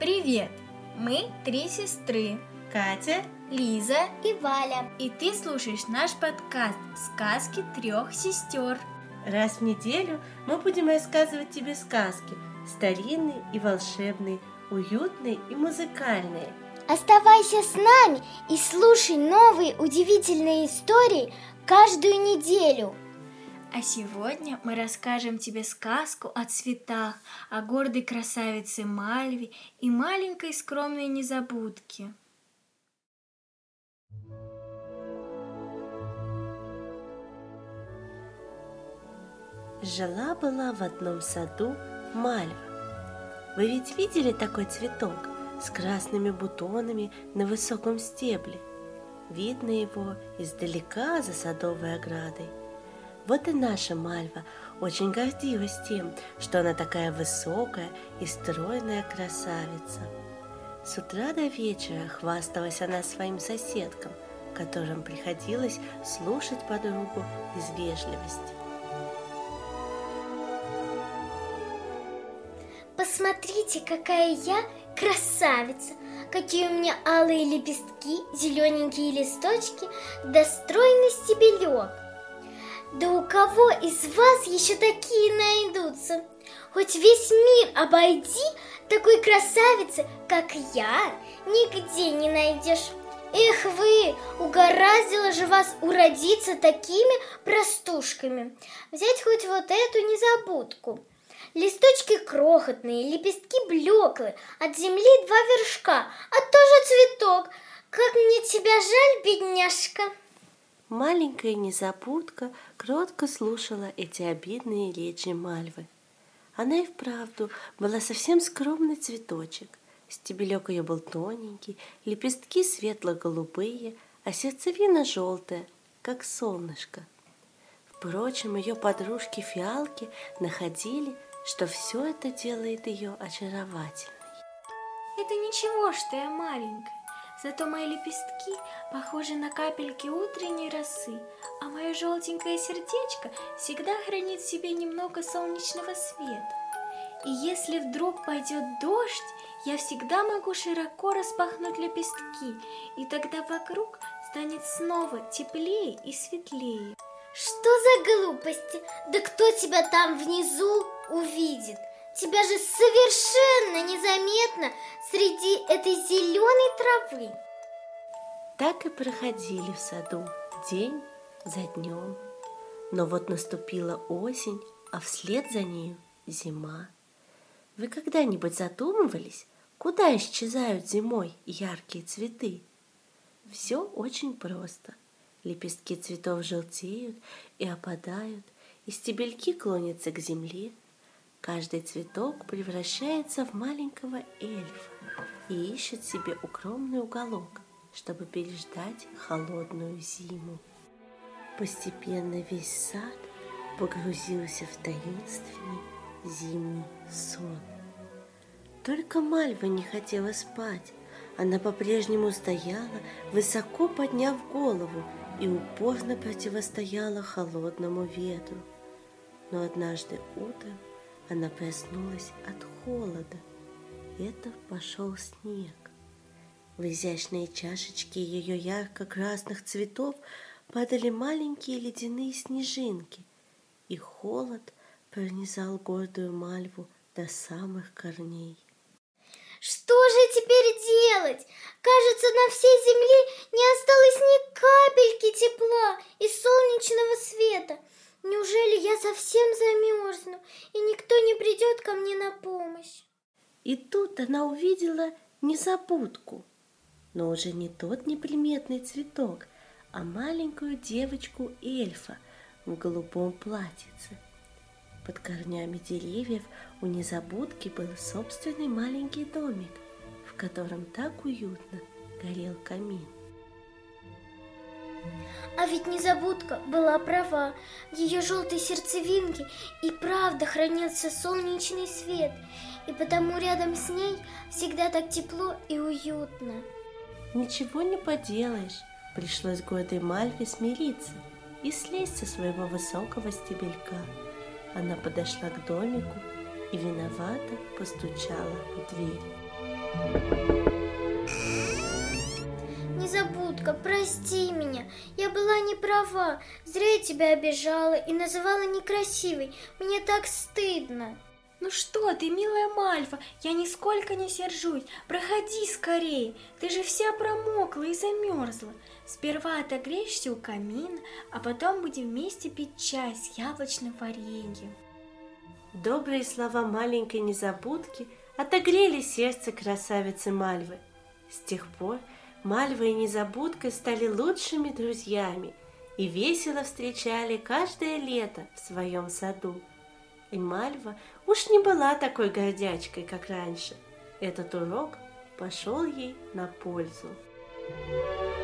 Привет! Мы три сестры. Катя, Лиза, и Валя. и ты слушаешь наш подкаст «Сказки трех сестер». раз в неделю мы будем рассказывать тебе сказки, старинные и волшебные, уютные и музыкальные. Оставайся с нами и слушай новые удивительные истории каждую неделю. А сегодня мы расскажем тебе сказку о цветах, о гордой красавице Мальве и маленькой скромной незабудке. Жила-была в одном саду мальва. Вы ведь видели такой цветок с красными бутонами на высоком стебле? Видно его издалека за садовой оградой. Вот и наша Мальва очень гордилась тем, что она такая высокая и стройная красавица. С утра до вечера хвасталась она своим соседкам, которым приходилось слушать подругу из вежливости. Посмотрите, какая я красавица! Какие у меня алые лепестки, зелененькие листочки, да стройный стебелек. Да у кого из вас еще такие найдутся? Хоть весь мир обойди, такой красавицы, как я, нигде не найдешь. Эх вы, угораздило же вас уродиться такими простушками. Взять хоть вот эту незабудку. Листочки крохотные, лепестки блеклые, от земли два вершка, а тоже цветок. Как мне тебя жаль, бедняжка. Маленькая незабудка кротко слушала эти обидные речи Мальвы. Она и вправду была совсем скромный цветочек. Стебелек ее был тоненький, лепестки светло-голубые, а сердцевина желтая, как солнышко. Впрочем, ее подружки-фиалки находили, что все это делает ее очаровательной. Это ничего, что я маленькая. Зато мои лепестки похожи на капельки утренней росы, а мое желтенькое сердечко всегда хранит в себе немного солнечного света. И если вдруг пойдет дождь, я всегда могу широко распахнуть лепестки, и тогда вокруг станет снова теплее и светлее. Что за глупости? Да кто тебя там внизу увидит? Тебя же совершенно незаметно среди этой зеленой травы. Так и проходили в саду день за днем. Но вот наступила осень, а вслед за нею зима. Вы когда-нибудь задумывались, куда исчезают зимой яркие цветы? Все очень просто. Лепестки цветов желтеют и опадают, и стебельки клонятся к земле. Каждый цветок превращается в маленького эльфа и ищет себе укромный уголок, чтобы переждать холодную зиму. Постепенно весь сад погрузился в таинственный зимний сон. Только Мальва не хотела спать. Она по-прежнему стояла, высоко подняв голову, и упорно противостояла холодному ветру. Но однажды утром она проснулась от холода. Это пошел снег. В изящные чашечки ее ярко-красных цветов падали маленькие ледяные снежинки, и холод пронизал гордую мальву до самых корней. Что же теперь делать? Кажется, на всей земле не осталось ни капельки тепла и солнечного света. Неужели я совсем замерзну, и никто не придет ко мне на помощь? И тут она увидела незабудку, но уже не тот неприметный цветок, а маленькую девочку-эльфа в голубом платьице. Под корнями деревьев у незабудки был собственный маленький домик, в котором так уютно горел камин. А ведь незабудка была права. В ее желтой сердцевинке и правда хранился солнечный свет, и потому рядом с ней всегда так тепло и уютно. Ничего не поделаешь, пришлось гордой Мальве смириться и слезть со своего высокого стебелька. Она подошла к домику и виновато постучала в дверь. Незабудка, прости меня. Я была не права. Зря я тебя обижала и называла некрасивой. Мне так стыдно. Ну что ты, милая Мальва, я нисколько не сержусь. Проходи скорее, ты же вся промокла и замерзла. Сперва отогреешься у камина, а потом будем вместе пить чай с яблочным вареньем. Добрые слова маленькой незабудки отогрели сердце красавицы Мальвы. С тех пор Мальва и Незабудка стали лучшими друзьями и весело встречали каждое лето в своем саду. И Мальва уж не была такой гордячкой, как раньше. Этот урок пошел ей на пользу. Thank you.